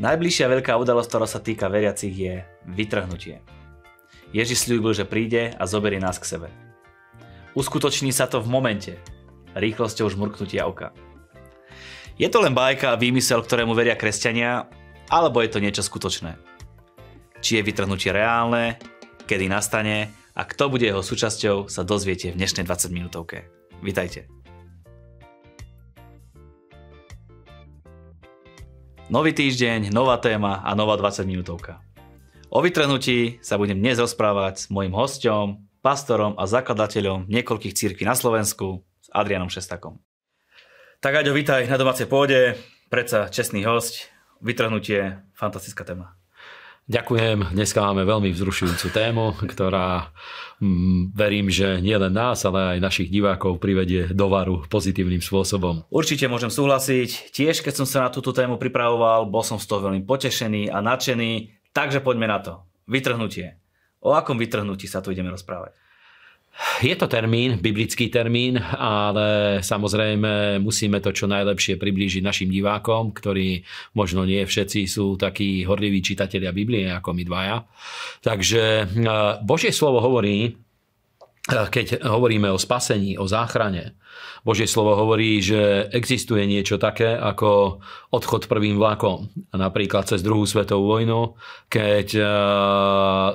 Najbližšia veľká udalosť, ktorá sa týka veriacich je vytrhnutie. Ježiš slúbil, že príde a zoberie nás k sebe. Uskutoční sa to v momente, rýchlosťou žmurknutia oka. Je to len bajka a výmysel, ktorému veria kresťania, alebo je to niečo skutočné? Či je vytrhnutie reálne, kedy nastane a kto bude jeho súčasťou, sa dozviete v dnešnej 20 minútovke. Vítajte. Nový týždeň, nová téma a nová 20 minútovka. O vytrhnutí sa budem dnes rozprávať s mojim hostom, pastorom a zakladateľom niekoľkých církví na Slovensku, s Adrianom Šestakom. Tak Aďo, vítaj na domácej pôde, predsa čestný host, vytrhnutie, fantastická téma. Ďakujem. Dneska máme veľmi vzrušujúcu tému, ktorá mm, verím, že nie len nás, ale aj našich divákov privedie do varu pozitívnym spôsobom. Určite môžem súhlasiť. Tiež keď som sa na túto tému pripravoval, bol som z toho veľmi potešený a nadšený. Takže poďme na to. Vytrhnutie. O akom vytrhnutí sa tu ideme rozprávať? Je to termín, biblický termín, ale samozrejme musíme to čo najlepšie priblížiť našim divákom, ktorí možno nie všetci sú takí horliví čitatelia Biblie ako my dvaja. Takže e, Božie slovo hovorí, e, keď hovoríme o spasení, o záchrane, Božie slovo hovorí, že existuje niečo také ako odchod prvým vlakom. Napríklad cez druhú svetovú vojnu, keď uh,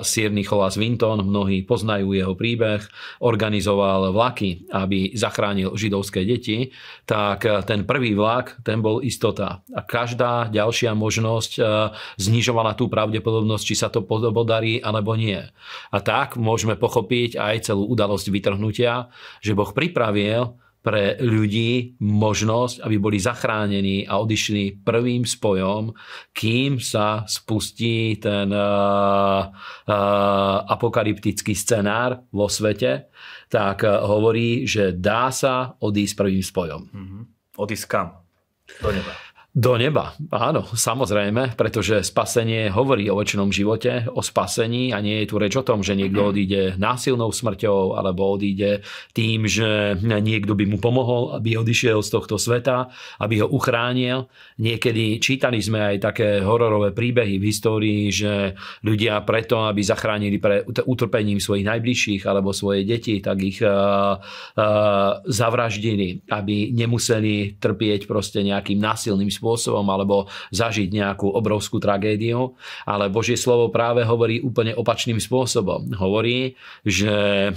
Sir Nicholas Winton, mnohí poznajú jeho príbeh, organizoval vlaky, aby zachránil židovské deti, tak ten prvý vlak, ten bol istota. A každá ďalšia možnosť uh, znižovala tú pravdepodobnosť, či sa to podarí alebo nie. A tak môžeme pochopiť aj celú udalosť vytrhnutia, že Boh pripravil pre ľudí možnosť, aby boli zachránení a odišli prvým spojom, kým sa spustí ten uh, uh, apokalyptický scenár vo svete, tak uh, hovorí, že dá sa odísť prvým spojom. Mm-hmm. Odísť kam? Do neba. Do neba, áno, samozrejme, pretože spasenie hovorí o väčšinom živote, o spasení a nie je tu reč o tom, že niekto mhm. odíde násilnou smrťou alebo odíde tým, že niekto by mu pomohol, aby odišiel z tohto sveta, aby ho uchránil. Niekedy čítali sme aj také hororové príbehy v histórii, že ľudia preto, aby zachránili pre utrpením svojich najbližších alebo svoje deti, tak ich uh, uh, zavraždili, aby nemuseli trpieť proste nejakým násilným spôsobom spôsobom alebo zažiť nejakú obrovskú tragédiu, ale Božie slovo práve hovorí úplne opačným spôsobom. Hovorí, že e,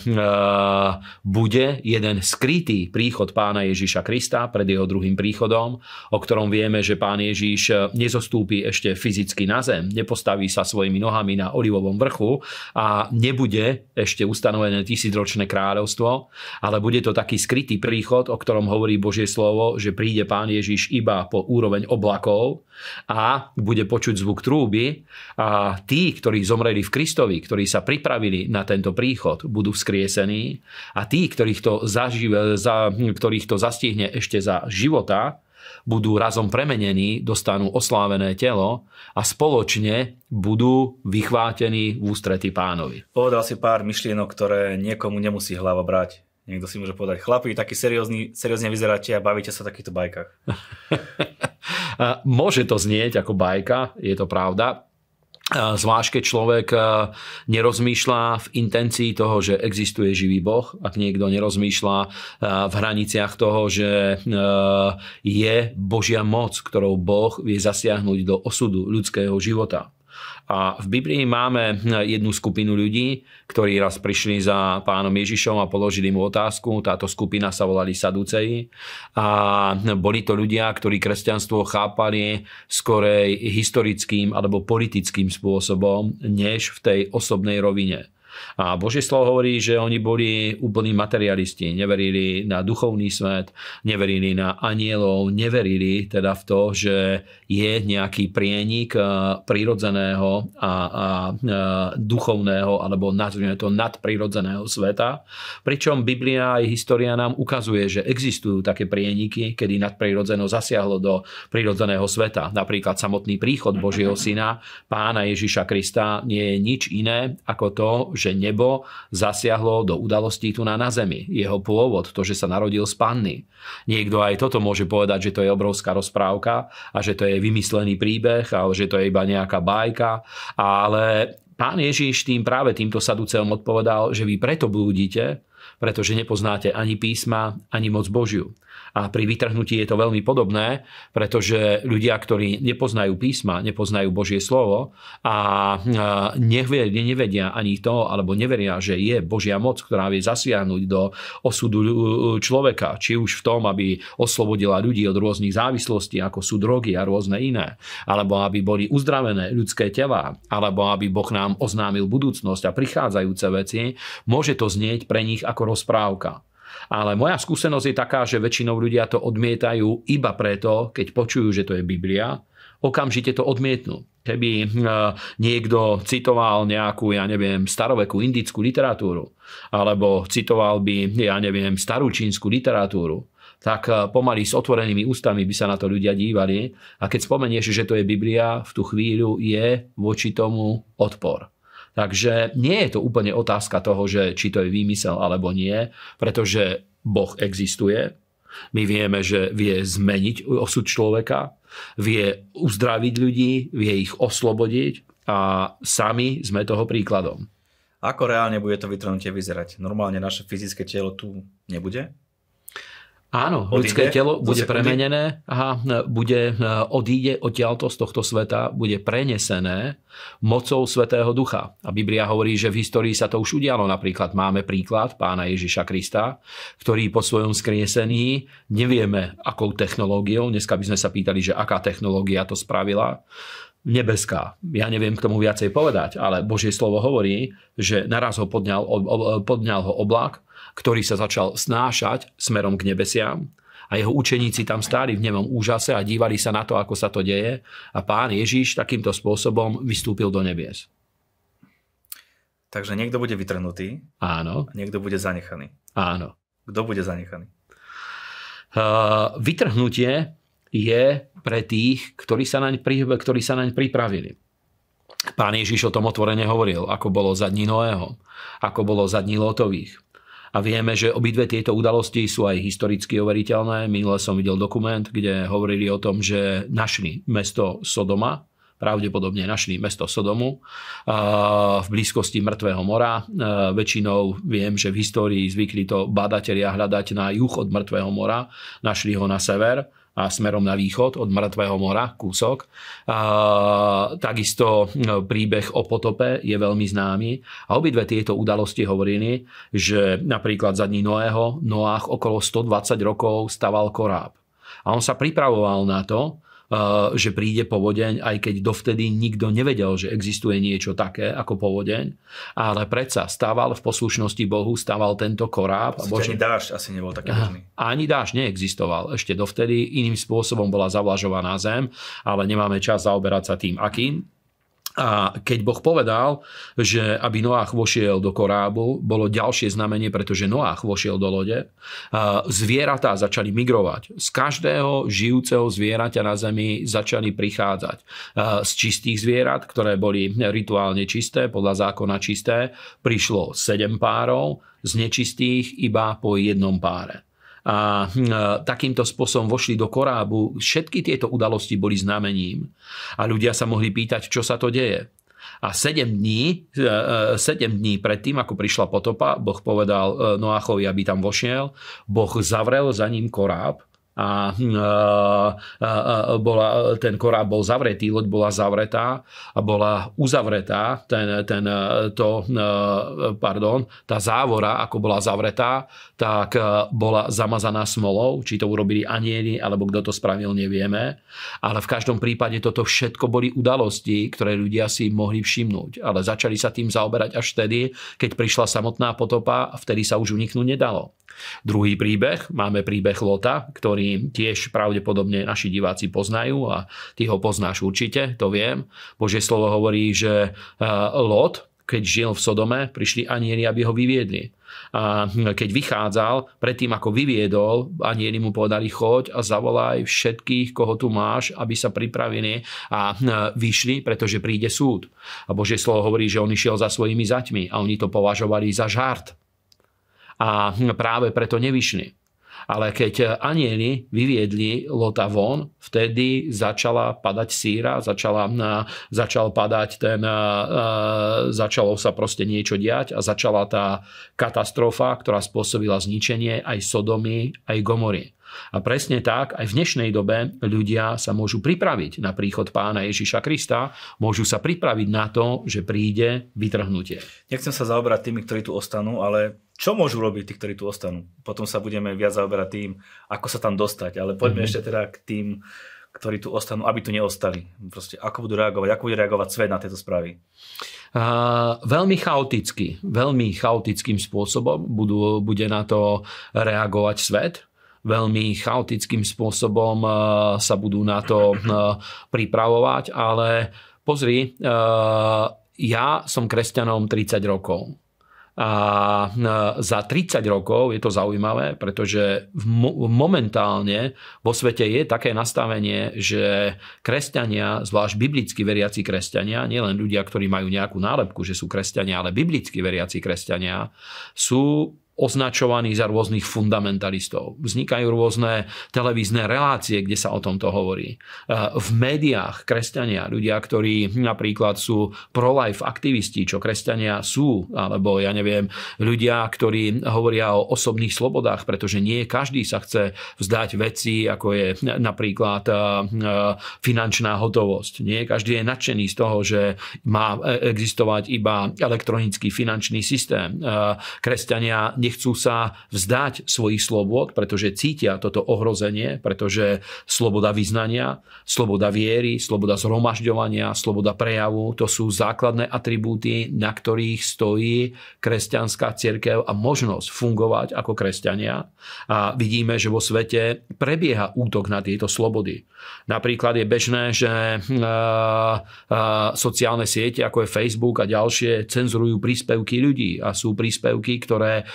bude jeden skrytý príchod pána Ježiša Krista pred jeho druhým príchodom, o ktorom vieme, že pán Ježiš nezostúpi ešte fyzicky na zem, nepostaví sa svojimi nohami na olivovom vrchu a nebude ešte ustanovené tisícročné kráľovstvo, ale bude to taký skrytý príchod, o ktorom hovorí Božie slovo, že príde pán Ježiš iba po úroveň úroveň oblakov a bude počuť zvuk trúby a tí, ktorí zomreli v Kristovi, ktorí sa pripravili na tento príchod, budú vzkriesení a tí, ktorých to, zaživ, za, ktorých to zastihne ešte za života, budú razom premenení, dostanú oslávené telo a spoločne budú vychvátení v ústrety pánovi. Povedal si pár myšlienok, ktoré niekomu nemusí hlava brať. Niekto si môže povedať, chlapi, taký seriózny, seriózne vyzeráte a bavíte sa v takýchto bajkách. Môže to znieť ako bajka, je to pravda. Zvlášť, keď človek nerozmýšľa v intencii toho, že existuje živý Boh, ak niekto nerozmýšľa v hraniciach toho, že je Božia moc, ktorou Boh vie zasiahnuť do osudu ľudského života. A v Biblii máme jednu skupinu ľudí, ktorí raz prišli za pánom Ježišom a položili mu otázku. Táto skupina sa volali Saduceji. A boli to ľudia, ktorí kresťanstvo chápali skorej historickým alebo politickým spôsobom, než v tej osobnej rovine. A Božie slovo hovorí, že oni boli úplní materialisti, neverili na duchovný svet, neverili na anielov, neverili teda v to, že je nejaký prienik eh, prírodzeného a, a, a duchovného, alebo nazvime to nadprirodzeného sveta. Pričom Biblia aj história nám ukazuje, že existujú také prieniky, kedy nadprirodzeno zasiahlo do prírodzeného sveta. Napríklad samotný príchod Božieho syna, pána Ježiša Krista, nie je nič iné ako to, že nebo zasiahlo do udalostí tu na, na zemi. Jeho pôvod, to, že sa narodil z panny. Niekto aj toto môže povedať, že to je obrovská rozprávka a že to je vymyslený príbeh, ale že to je iba nejaká bajka. Ale pán Ježiš tým práve týmto saduceom odpovedal, že vy preto blúdite, pretože nepoznáte ani písma, ani moc Božiu. A pri vytrhnutí je to veľmi podobné, pretože ľudia, ktorí nepoznajú písma, nepoznajú Božie slovo a nevedia ani to, alebo neveria, že je Božia moc, ktorá vie zasiahnuť do osudu človeka, či už v tom, aby oslobodila ľudí od rôznych závislostí, ako sú drogy a rôzne iné, alebo aby boli uzdravené ľudské tela, alebo aby Boh nám oznámil budúcnosť a prichádzajúce veci, môže to znieť pre nich ako rozprávka. Ale moja skúsenosť je taká, že väčšinou ľudia to odmietajú iba preto, keď počujú, že to je Biblia, okamžite to odmietnú. Keby hm, niekto citoval nejakú, ja neviem, starovekú indickú literatúru, alebo citoval by, ja neviem, starú čínsku literatúru, tak hm, pomaly s otvorenými ústami by sa na to ľudia dívali. A keď spomenieš, že to je Biblia, v tú chvíľu je voči tomu odpor. Takže nie je to úplne otázka toho, že či to je výmysel alebo nie, pretože Boh existuje. My vieme, že vie zmeniť osud človeka, vie uzdraviť ľudí, vie ich oslobodiť a sami sme toho príkladom. Ako reálne bude to vytrhnutie vyzerať? Normálne naše fyzické telo tu nebude? Áno, odíde, ľudské telo bude premenené, aha, bude, e, odíde odtiaľto z tohto sveta, bude prenesené mocou Svetého Ducha. A Biblia hovorí, že v histórii sa to už udialo. Napríklad máme príklad pána Ježiša Krista, ktorý po svojom skriesení, nevieme akou technológiou, dneska by sme sa pýtali, že aká technológia to spravila, nebeská. Ja neviem k tomu viacej povedať, ale Božie slovo hovorí, že naraz ho podňal, podňal ho oblak, ktorý sa začal snášať smerom k nebesiam a jeho učeníci tam stáli v nemom úžase a dívali sa na to, ako sa to deje a pán Ježiš takýmto spôsobom vystúpil do nebies. Takže niekto bude vytrhnutý. Áno. A niekto bude zanechaný. Áno. Kto bude zanechaný? Uh, vytrhnutie je pre tých, ktorí sa, naň, ktorí sa naň pripravili. Pán Ježiš o tom otvorene hovoril, ako bolo za dní Noého, ako bolo za dní Lotových a vieme, že obidve tieto udalosti sú aj historicky overiteľné. Minule som videl dokument, kde hovorili o tom, že našli mesto Sodoma, pravdepodobne našli mesto Sodomu v blízkosti Mŕtvého mora. Väčšinou viem, že v histórii zvykli to badatelia hľadať na juh od Mŕtvého mora, našli ho na sever smerom na východ od Mŕtvého mora, kúsok. A, takisto no, príbeh o potope je veľmi známy a obidve tieto udalosti hovorili, že napríklad za dní Noého Noách okolo 120 rokov staval koráb. A on sa pripravoval na to, že príde povodeň, aj keď dovtedy nikto nevedel, že existuje niečo také ako povodeň, ale predsa stával v poslušnosti Bohu, stával tento koráb. A Bože... Ani dážď asi nebol taký možný. Ani dážď neexistoval. Ešte dovtedy iným spôsobom bola zavlažovaná zem, ale nemáme čas zaoberať sa tým, akým. A keď Boh povedal, že aby Noách vošiel do korábu, bolo ďalšie znamenie, pretože Noách vošiel do lode, zvieratá začali migrovať. Z každého žijúceho zvieraťa na zemi začali prichádzať. Z čistých zvierat, ktoré boli rituálne čisté, podľa zákona čisté, prišlo sedem párov, z nečistých iba po jednom páre a hm, takýmto spôsobom vošli do korábu. Všetky tieto udalosti boli znamením a ľudia sa mohli pýtať, čo sa to deje. A 7 dní, 7 e, dní predtým, ako prišla potopa, Boh povedal e, Noachovi, aby tam vošiel. Boh zavrel za ním koráb a, a, a bola, ten koráb bol zavretý, loď bola zavretá a bola uzavretá, ten, ten, to, pardon, tá závora, ako bola zavretá, tak bola zamazaná smolou, či to urobili anieli, alebo kto to spravil, nevieme. Ale v každom prípade toto všetko boli udalosti, ktoré ľudia si mohli všimnúť. Ale začali sa tým zaoberať až vtedy, keď prišla samotná potopa vtedy sa už uniknúť nedalo. Druhý príbeh, máme príbeh Lota, ktorý tiež pravdepodobne naši diváci poznajú a ty ho poznáš určite, to viem. Božie slovo hovorí, že eh, Lot, keď žil v Sodome, prišli anieli, aby ho vyviedli. A keď vychádzal, predtým ako vyviedol, anieli mu povedali, choď a zavolaj všetkých, koho tu máš, aby sa pripravili a vyšli, pretože príde súd. A Božie slovo hovorí, že on išiel za svojimi zaťmi a oni to považovali za žart. A práve preto nevyšli. Ale keď anieli vyviedli Lota von, vtedy začala padať síra, začala, začal padať ten, začalo sa proste niečo diať a začala tá katastrofa, ktorá spôsobila zničenie aj Sodomy, aj Gomory. A presne tak, aj v dnešnej dobe ľudia sa môžu pripraviť na príchod pána Ježiša Krista, môžu sa pripraviť na to, že príde vytrhnutie. Nechcem sa zaoberať tými, ktorí tu ostanú, ale čo môžu robiť tí, ktorí tu ostanú? Potom sa budeme viac zaoberať tým, ako sa tam dostať, ale poďme mm-hmm. ešte teda k tým, ktorí tu ostanú, aby tu neostali. Proste ako budú reagovať, ako bude reagovať svet na tieto správy? Uh, veľmi chaoticky, veľmi chaotickým spôsobom budú, bude na to reagovať svet veľmi chaotickým spôsobom eh, sa budú na to eh, pripravovať, ale pozri, ja som kresťanom 30 rokov. A za 30 rokov je to zaujímavé, pretože momentálne vo svete je také nastavenie, že kresťania, zvlášť biblicky veriaci kresťania, nielen ľudia, ktorí majú nejakú nálepku, že sú kresťania, ale biblicky veriaci kresťania, sú označovaní za rôznych fundamentalistov. Vznikajú rôzne televízne relácie, kde sa o tomto hovorí. V médiách kresťania, ľudia, ktorí napríklad sú pro-life aktivisti, čo kresťania sú, alebo ja neviem, ľudia, ktorí hovoria o osobných slobodách, pretože nie každý sa chce vzdať veci, ako je napríklad finančná hotovosť. Nie každý je nadšený z toho, že má e, existovať iba elektronický finančný systém. Kresťania nechcú sa vzdať svojich slobod, pretože cítia toto ohrozenie, pretože sloboda vyznania, sloboda viery, sloboda zhromažďovania, sloboda prejavu, to sú základné atribúty, na ktorých stojí kresťanská cirkev a možnosť fungovať ako kresťania. A vidíme, že vo svete prebieha útok na tieto slobody. Napríklad je bežné, že sociálne siete ako je Facebook a ďalšie cenzurujú príspevky ľudí a sú príspevky, ktoré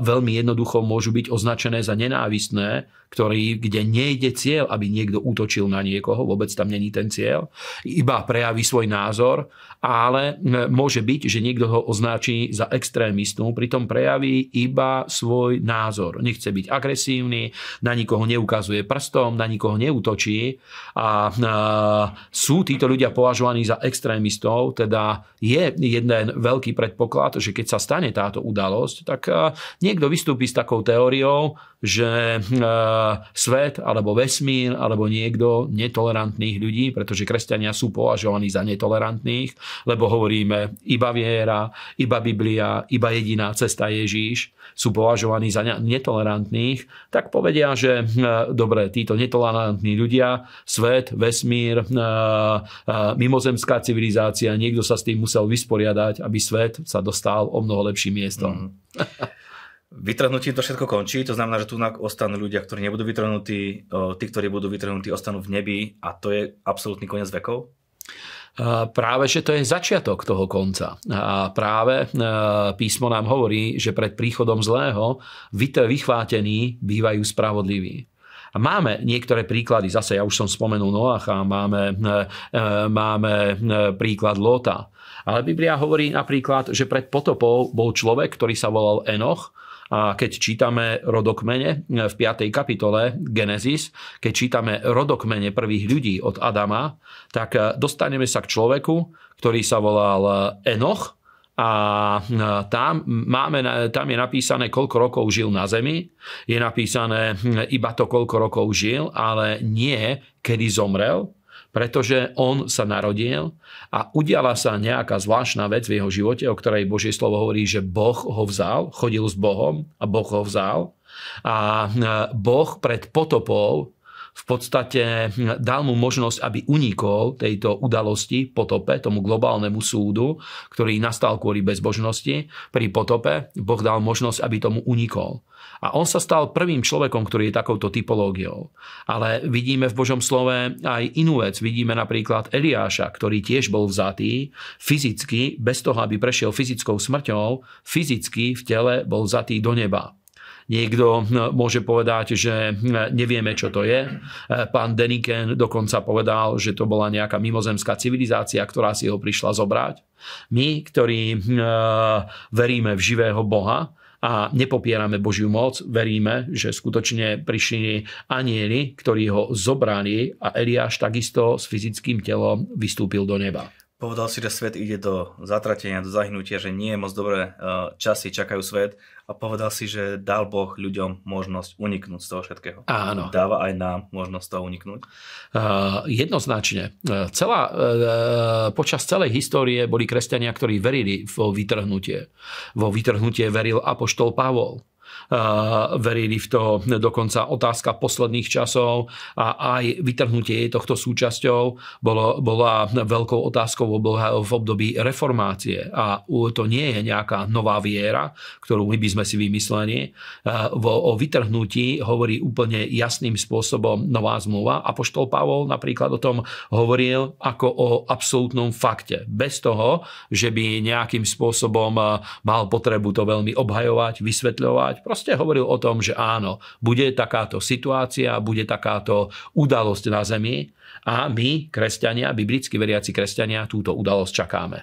veľmi jednoducho môžu byť označené za nenávistné, ktorý, kde nejde cieľ, aby niekto útočil na niekoho, vôbec tam není ten cieľ, iba prejaví svoj názor, ale môže byť, že niekto ho označí za extrémistu, pritom prejaví iba svoj názor. Nechce byť agresívny, na nikoho neukazuje prstom, na nikoho neútočí a sú títo ľudia považovaní za extrémistov, teda je jeden veľký predpoklad, že keď sa stane táto udalosť, tak niekto vystúpi s takou teóriou, že svet alebo vesmír alebo niekto netolerantných ľudí, pretože kresťania sú považovaní za netolerantných, lebo hovoríme iba viera, iba Biblia, iba jediná cesta Ježíš, sú považovaní za netolerantných, tak povedia, že dobre, títo netolerantní ľudia, svet, vesmír, mimozemská civilizácia, niekto sa s tým musel vysporiadať, aby svet sa dostal o mnoho lepším miestom. Mm-hmm. Vytrhnutím to všetko končí, to znamená, že tu ostanú ľudia, ktorí nebudú vytrhnutí, tí, ktorí budú vytrhnutí, ostanú v nebi a to je absolútny koniec vekov? Práve, že to je začiatok toho konca. A práve písmo nám hovorí, že pred príchodom zlého vychvátení bývajú spravodliví. Máme niektoré príklady, zase ja už som spomenul Noacha, máme, máme príklad Lota. Ale Biblia hovorí napríklad, že pred potopou bol človek, ktorý sa volal Enoch a keď čítame rodokmene v 5. kapitole Genesis, keď čítame rodokmene prvých ľudí od Adama, tak dostaneme sa k človeku, ktorý sa volal Enoch, a tam, máme, tam je napísané, koľko rokov žil na Zemi. Je napísané iba to, koľko rokov žil, ale nie, kedy zomrel pretože on sa narodil a udiala sa nejaká zvláštna vec v jeho živote, o ktorej Božie slovo hovorí, že Boh ho vzal, chodil s Bohom a Boh ho vzal. A e, Boh pred potopou v podstate dal mu možnosť, aby unikol tejto udalosti, potope, tomu globálnemu súdu, ktorý nastal kvôli bezbožnosti. Pri potope Boh dal možnosť, aby tomu unikol. A on sa stal prvým človekom, ktorý je takouto typológiou. Ale vidíme v Božom slove aj inú vec. Vidíme napríklad Eliáša, ktorý tiež bol vzatý fyzicky, bez toho, aby prešiel fyzickou smrťou, fyzicky v tele bol vzatý do neba. Niekto hm, môže povedať, že hm, nevieme, čo to je. E, pán Deniken dokonca povedal, že to bola nejaká mimozemská civilizácia, ktorá si ho prišla zobrať. My, ktorí e, veríme v živého Boha, a nepopierame Božiu moc, veríme, že skutočne prišli anieli, ktorí ho zobrali a Eliáš takisto s fyzickým telom vystúpil do neba. Povedal si, že svet ide do zatratenia, do zahynutia, že nie je moc dobré e, časy čakajú svet a povedal si, že dal Boh ľuďom možnosť uniknúť z toho všetkého. Áno. Dáva aj nám možnosť toho uniknúť? Uh, jednoznačne. Celá, uh, počas celej histórie boli kresťania, ktorí verili vo vytrhnutie. Vo vytrhnutie veril apoštol Pavol verili v to. Dokonca otázka posledných časov a aj vytrhnutie tohto súčasťou bolo, bola veľkou otázkou v období reformácie. A to nie je nejaká nová viera, ktorú my by sme si vymysleli. O vytrhnutí hovorí úplne jasným spôsobom nová zmluva. A poštol Pavol napríklad o tom hovoril ako o absolútnom fakte. Bez toho, že by nejakým spôsobom mal potrebu to veľmi obhajovať, vysvetľovať. Proste proste hovoril o tom, že áno, bude takáto situácia, bude takáto udalosť na Zemi a my, kresťania, biblicky veriaci kresťania, túto udalosť čakáme.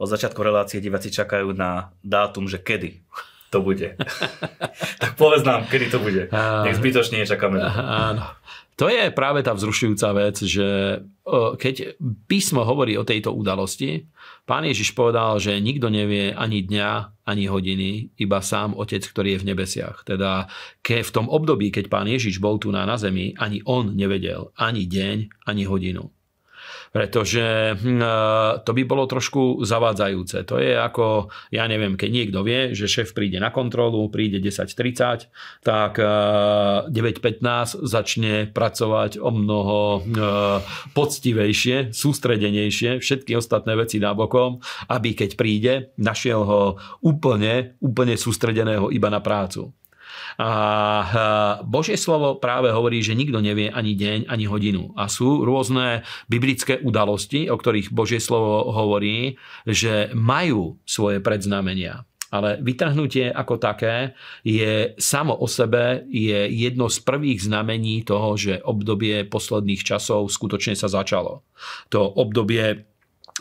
Od začiatku relácie diváci čakajú na dátum, že kedy to bude. tak povedz nám, kedy to bude. Nech zbytočne nečakáme. Áno. To je práve tá vzrušujúca vec, že keď písmo hovorí o tejto udalosti, pán Ježiš povedal, že nikto nevie ani dňa, ani hodiny, iba sám Otec, ktorý je v nebesiach. Teda ke v tom období, keď pán Ježiš bol tu na, na zemi, ani on nevedel ani deň, ani hodinu pretože hm, e, to by bolo trošku zavádzajúce. To je ako, ja neviem, keď niekto vie, že šéf príde na kontrolu, príde 10.30, tak 9.15 e, začne pracovať o mnoho e, poctivejšie, sústredenejšie, všetky ostatné veci nábokom, aby keď príde, našiel ho úplne, úplne sústredeného iba na prácu. A Božie slovo práve hovorí, že nikto nevie ani deň, ani hodinu. A sú rôzne biblické udalosti, o ktorých Božie slovo hovorí, že majú svoje predznamenia. Ale vytrhnutie ako také je samo o sebe je jedno z prvých znamení toho, že obdobie posledných časov skutočne sa začalo. To obdobie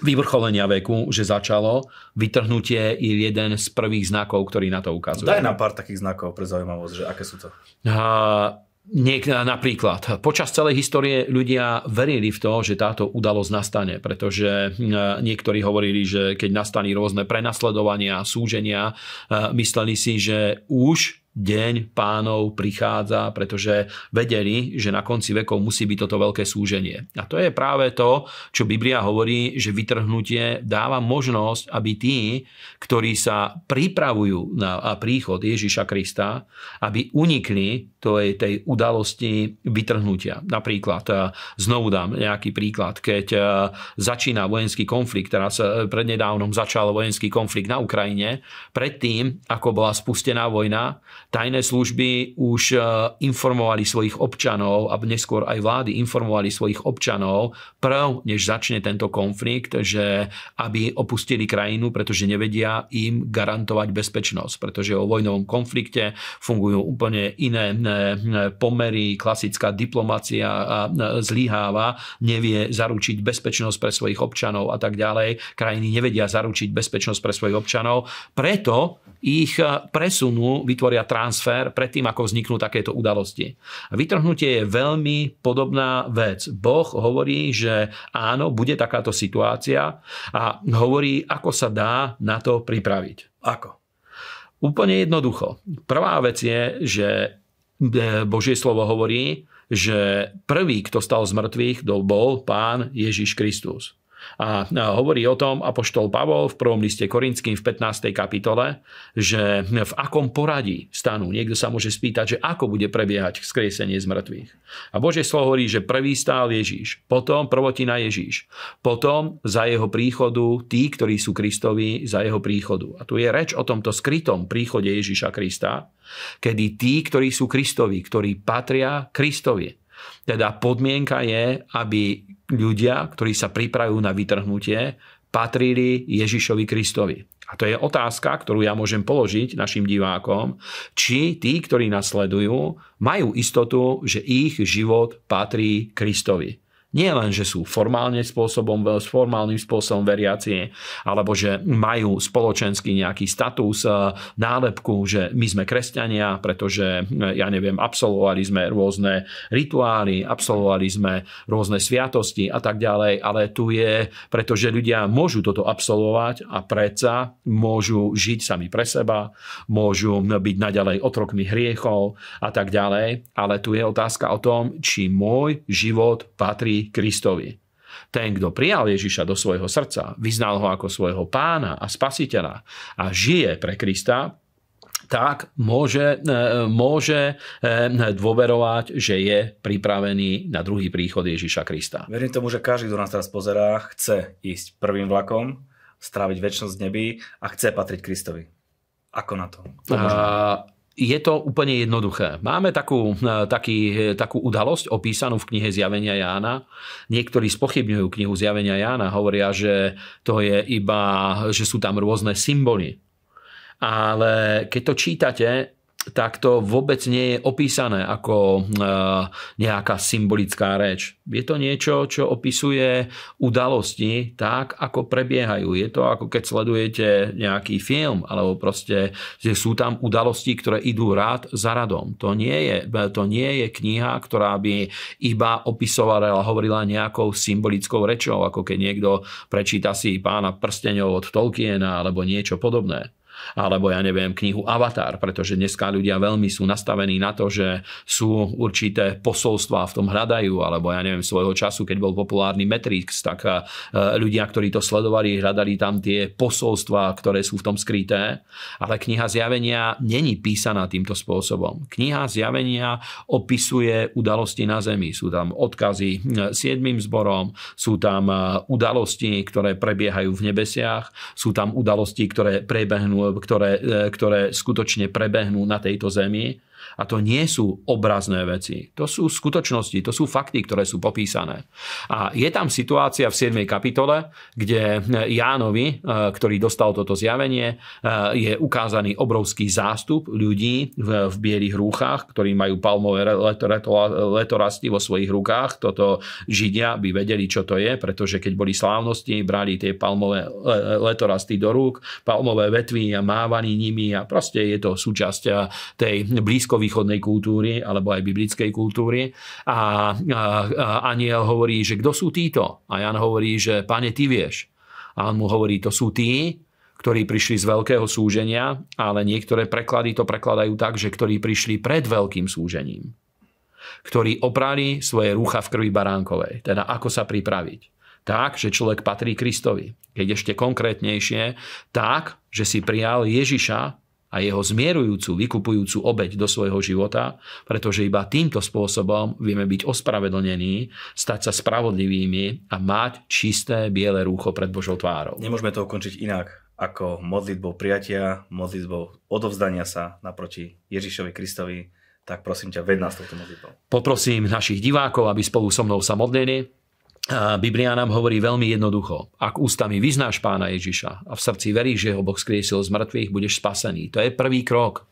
vyvrcholenia veku, že začalo. Vytrhnutie je jeden z prvých znakov, ktorý na to ukazuje. Daj nám pár takých znakov pre zaujímavosť, že aké sú to. A, Niek, napríklad, počas celej histórie ľudia verili v to, že táto udalosť nastane, pretože niektorí hovorili, že keď nastali rôzne prenasledovania, súženia, mysleli si, že už deň pánov prichádza, pretože vedeli, že na konci vekov musí byť toto veľké súženie. A to je práve to, čo Biblia hovorí, že vytrhnutie dáva možnosť, aby tí, ktorí sa pripravujú na príchod Ježiša Krista, aby unikli tej, tej udalosti vytrhnutia. Napríklad, znovu dám nejaký príklad, keď začína vojenský konflikt, teraz prednedávnom začal vojenský konflikt na Ukrajine, predtým, ako bola spustená vojna, tajné služby už informovali svojich občanov a neskôr aj vlády informovali svojich občanov prv, než začne tento konflikt, že aby opustili krajinu, pretože nevedia im garantovať bezpečnosť, pretože o vojnovom konflikte fungujú úplne iné pomery, klasická diplomácia zlyháva, nevie zaručiť bezpečnosť pre svojich občanov a tak ďalej. Krajiny nevedia zaručiť bezpečnosť pre svojich občanov. Preto ich presunú, vytvoria transfer predtým, ako vzniknú takéto udalosti. Vytrhnutie je veľmi podobná vec. Boh hovorí, že áno, bude takáto situácia a hovorí, ako sa dá na to pripraviť. Ako? Úplne jednoducho. Prvá vec je, že E, Božie slovo hovorí, že prvý, kto stal z mŕtvych, bol pán Ježiš Kristus. A hovorí o tom Apoštol Pavol v prvom liste Korinským v 15. kapitole, že v akom poradí stanú. Niekto sa môže spýtať, že ako bude prebiehať skriesenie z mŕtvych. A Bože slovo hovorí, že prvý stál Ježíš, potom prvotina Ježíš, potom za jeho príchodu tí, ktorí sú Kristovi, za jeho príchodu. A tu je reč o tomto skrytom príchode Ježíša Krista, kedy tí, ktorí sú Kristovi, ktorí patria Kristovi, teda podmienka je, aby ľudia, ktorí sa pripravujú na vytrhnutie, patrili Ježišovi Kristovi. A to je otázka, ktorú ja môžem položiť našim divákom, či tí, ktorí nasledujú, majú istotu, že ich život patrí Kristovi nie len, že sú formálne spôsobom, formálnym spôsobom veriaci, alebo že majú spoločenský nejaký status, e, nálepku, že my sme kresťania, pretože, e, ja neviem, absolvovali sme rôzne rituály, absolvovali sme rôzne sviatosti a tak ďalej, ale tu je, pretože ľudia môžu toto absolvovať a predsa môžu žiť sami pre seba, môžu byť naďalej otrokmi hriechov a tak ďalej, ale tu je otázka o tom, či môj život patrí Kristovi. Ten, kto prijal Ježiša do svojho srdca, vyznal ho ako svojho pána a spasiteľa a žije pre Krista, tak môže, e, môže e, dôverovať, že je pripravený na druhý príchod Ježiša Krista. Verím tomu, že každý, kto nás teraz pozerá, chce ísť prvým vlakom, stráviť väčšnosť v nebi a chce patriť Kristovi. Ako na to? to je to úplne jednoduché. Máme takú, e, taký, e, takú udalosť opísanú v knihe Zjavenia Jána. Niektorí spochybňujú knihu Zjavenia Jána, hovoria, že to je iba, že sú tam rôzne symboly. Ale keď to čítate, tak to vôbec nie je opísané ako eh, nejaká symbolická reč. Je to niečo, čo opisuje udalosti tak, ako prebiehajú. Je to ako keď sledujete nejaký film, alebo proste, že sú tam udalosti, ktoré idú rád za radom. To nie je, to nie je kniha, ktorá by iba opisovala hovorila nejakou symbolickou rečou, ako keď niekto prečíta si pána prstenov od Tolkiena alebo niečo podobné alebo ja neviem, knihu Avatar, pretože dneska ľudia veľmi sú nastavení na to, že sú určité posolstvá v tom hľadajú, alebo ja neviem, svojho času, keď bol populárny Matrix, tak eh, ľudia, ktorí to sledovali, hľadali tam tie posolstvá, ktoré sú v tom skryté, ale kniha zjavenia není písaná týmto spôsobom. Kniha zjavenia opisuje udalosti na Zemi. Sú tam odkazy eh, siedmým zborom, sú tam eh, udalosti, ktoré prebiehajú v nebesiach, sú tam udalosti, ktoré prebehnú ktoré, e, ktoré skutočne prebehnú na tejto zemi a to nie sú obrazné veci. To sú skutočnosti, to sú fakty, ktoré sú popísané. A je tam situácia v 7. kapitole, kde Jánovi, e, ktorý dostal toto zjavenie, e, je ukázaný obrovský zástup ľudí v, v bielých rúchach, ktorí majú palmové letorasti vo svojich rukách. Toto Židia by vedeli, čo to je, pretože keď boli slávnosti, brali tie palmové letorasty do rúk, palmové vetvy a mávaní nimi a proste je to súčasť tej blízko východnej kultúry alebo aj biblickej kultúry. A, a, a aniel hovorí, že kto sú títo? A Jan hovorí, že pane, ty vieš. A on mu hovorí, to sú tí, ktorí prišli z veľkého súženia, ale niektoré preklady to prekladajú tak, že ktorí prišli pred veľkým súžením. Ktorí oprali svoje rúcha v krvi baránkovej. Teda ako sa pripraviť. Tak, že človek patrí Kristovi. Keď ešte konkrétnejšie, tak, že si prijal Ježiša a jeho zmierujúcu, vykupujúcu obeď do svojho života, pretože iba týmto spôsobom vieme byť ospravedlnení, stať sa spravodlivými a mať čisté biele rúcho pred Božou tvárou. Nemôžeme to ukončiť inak ako modlitbou prijatia, modlitbou odovzdania sa naproti Ježišovi Kristovi, tak prosím ťa, ved nás touto modlitbou. Poprosím našich divákov, aby spolu so mnou sa modlili. Biblia nám hovorí veľmi jednoducho. Ak ústami vyznáš pána Ježiša a v srdci veríš, že ho Boh skriesil z mŕtvych, budeš spasený. To je prvý krok.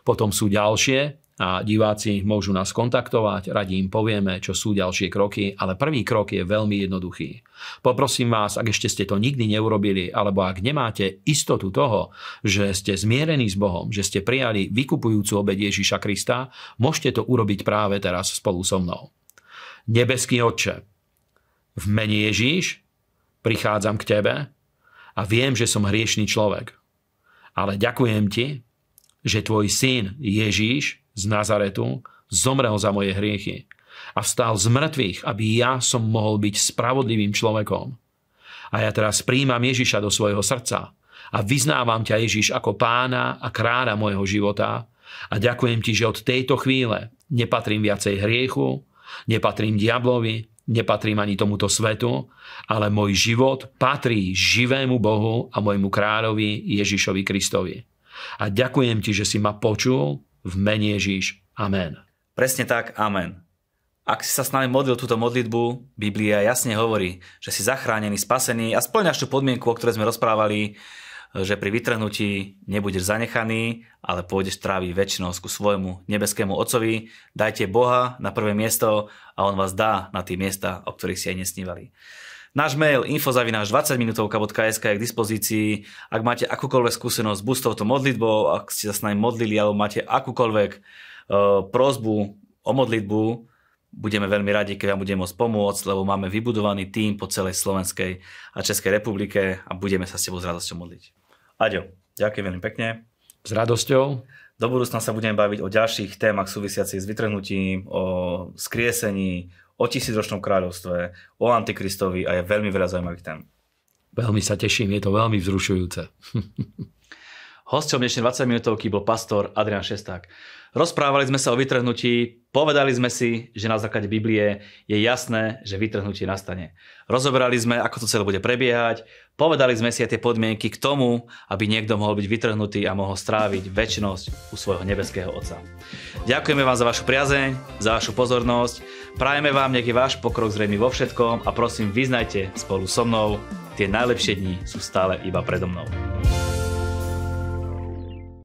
Potom sú ďalšie a diváci môžu nás kontaktovať, radi im povieme, čo sú ďalšie kroky, ale prvý krok je veľmi jednoduchý. Poprosím vás, ak ešte ste to nikdy neurobili, alebo ak nemáte istotu toho, že ste zmierení s Bohom, že ste prijali vykupujúcu obed Ježiša Krista, môžete to urobiť práve teraz spolu so mnou. Nebeský Otče, v mene Ježíš prichádzam k tebe a viem, že som hriešný človek. Ale ďakujem ti, že tvoj syn Ježíš z Nazaretu zomrel za moje hriechy a vstal z mŕtvych, aby ja som mohol byť spravodlivým človekom. A ja teraz príjmam Ježiša do svojho srdca a vyznávam ťa Ježiš ako pána a kráľa môjho života a ďakujem ti, že od tejto chvíle nepatrím viacej hriechu, nepatrím diablovi, nepatrím ani tomuto svetu, ale môj život patrí živému Bohu a môjmu kráľovi Ježišovi Kristovi. A ďakujem ti, že si ma počul v mene Ježiš. Amen. Presne tak, amen. Ak si sa s nami modlil túto modlitbu, Biblia jasne hovorí, že si zachránený, spasený a splňaš tú podmienku, o ktorej sme rozprávali, že pri vytrhnutí nebudeš zanechaný, ale pôjdeš tráviť väčšinosť ku svojmu nebeskému Otcovi. Dajte Boha na prvé miesto a On vás dá na tie miesta, o ktorých si aj nesnívali. Náš mail infozavináš 20 minutovka.sk je k dispozícii. Ak máte akúkoľvek skúsenosť s touto modlitbou, ak ste sa s nami modlili, alebo máte akúkoľvek uh, prozbu o modlitbu, budeme veľmi radi, keď vám budeme môcť pomôcť, lebo máme vybudovaný tým po celej Slovenskej a Českej republike a budeme sa s tebou s radosťou modliť. Aďo, ďakujem veľmi pekne. S radosťou. Do budúcna sa budeme baviť o ďalších témach súvisiacich s vytrhnutím, o skriesení, o tisícročnom kráľovstve, o Antikristovi a je veľmi veľa zaujímavých tém. Veľmi sa teším, je to veľmi vzrušujúce. Hosťom dnešnej 20 minútovky bol pastor Adrian Šesták. Rozprávali sme sa o vytrhnutí, povedali sme si, že na základe Biblie je jasné, že vytrhnutie nastane. Rozoberali sme, ako to celé bude prebiehať, povedali sme si aj tie podmienky k tomu, aby niekto mohol byť vytrhnutý a mohol stráviť väčšinosť u svojho nebeského Otca. Ďakujeme vám za vašu priazeň, za vašu pozornosť, prajeme vám, nech je váš pokrok zrejmy vo všetkom a prosím, vyznajte spolu so mnou, tie najlepšie dni sú stále iba predo mnou.